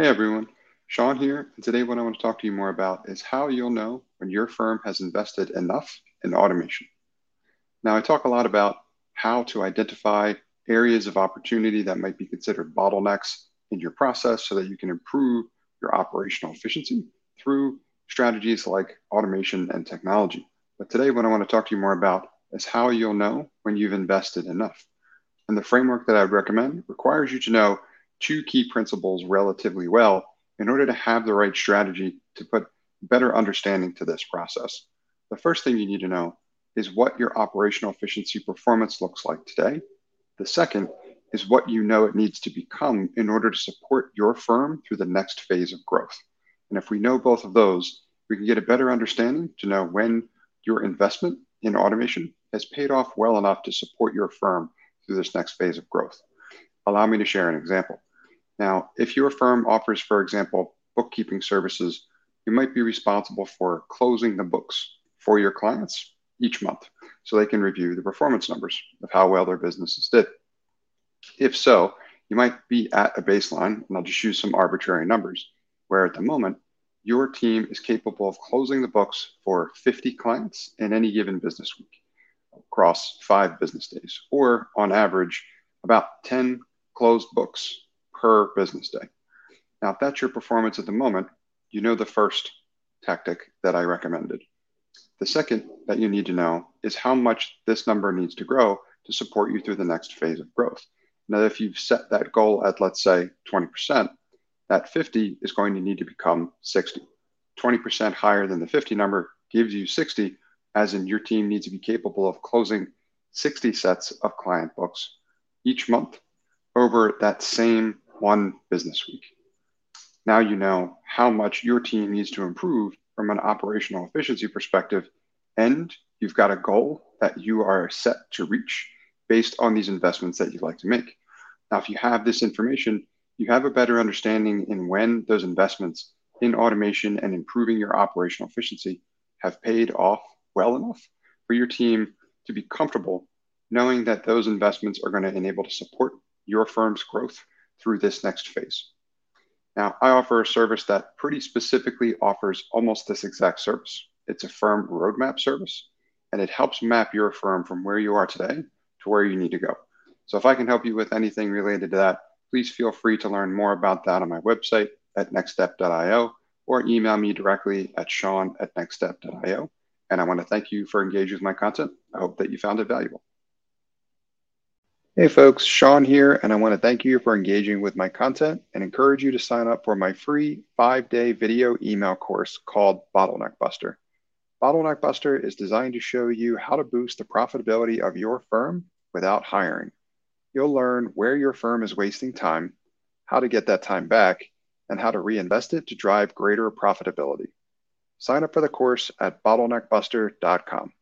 Hey everyone, Sean here, and today what I want to talk to you more about is how you'll know when your firm has invested enough in automation. Now, I talk a lot about how to identify areas of opportunity that might be considered bottlenecks in your process so that you can improve your operational efficiency through strategies like automation and technology. But today, what I want to talk to you more about is how you'll know when you've invested enough. And the framework that I would recommend requires you to know two key principles relatively well in order to have the right strategy to put better understanding to this process. The first thing you need to know is what your operational efficiency performance looks like today. The second is what you know it needs to become in order to support your firm through the next phase of growth. And if we know both of those, we can get a better understanding to know when your investment in automation has paid off well enough to support your firm through this next phase of growth. Allow me to share an example. Now, if your firm offers, for example, bookkeeping services, you might be responsible for closing the books for your clients each month so they can review the performance numbers of how well their businesses did. If so, you might be at a baseline, and I'll just use some arbitrary numbers, where at the moment, your team is capable of closing the books for 50 clients in any given business week across five business days, or on average, about 10 closed books per business day. Now, if that's your performance at the moment, you know the first tactic that I recommended. The second that you need to know is how much this number needs to grow to support you through the next phase of growth. Now, if you've set that goal at, let's say, 20%, that 50 is going to need to become 60. 20% higher than the 50 number gives you 60, as in your team needs to be capable of closing 60 sets of client books each month over that same one business week. Now you know how much your team needs to improve from an operational efficiency perspective, and you've got a goal that you are set to reach based on these investments that you'd like to make. Now, if you have this information, you have a better understanding in when those investments in automation and improving your operational efficiency have paid off well enough for your team to be comfortable knowing that those investments are going to enable to support your firm's growth through this next phase. Now, I offer a service that pretty specifically offers almost this exact service. It's a firm roadmap service, and it helps map your firm from where you are today to where you need to go. So, if I can help you with anything related to that, please feel free to learn more about that on my website at nxtstep.io or email me directly at sean at nxtstep.io. And I want to thank you for engaging with my content. I hope that you found it valuable. Hey folks, Sean here, and I want to thank you for engaging with my content and encourage you to sign up for my free five day video email course called Bottleneck Buster. Bottleneck Buster is designed to show you how to boost the profitability of your firm without hiring. You'll learn where your firm is wasting time, how to get that time back, and how to reinvest it to drive greater profitability. Sign up for the course at bottleneckbuster.com.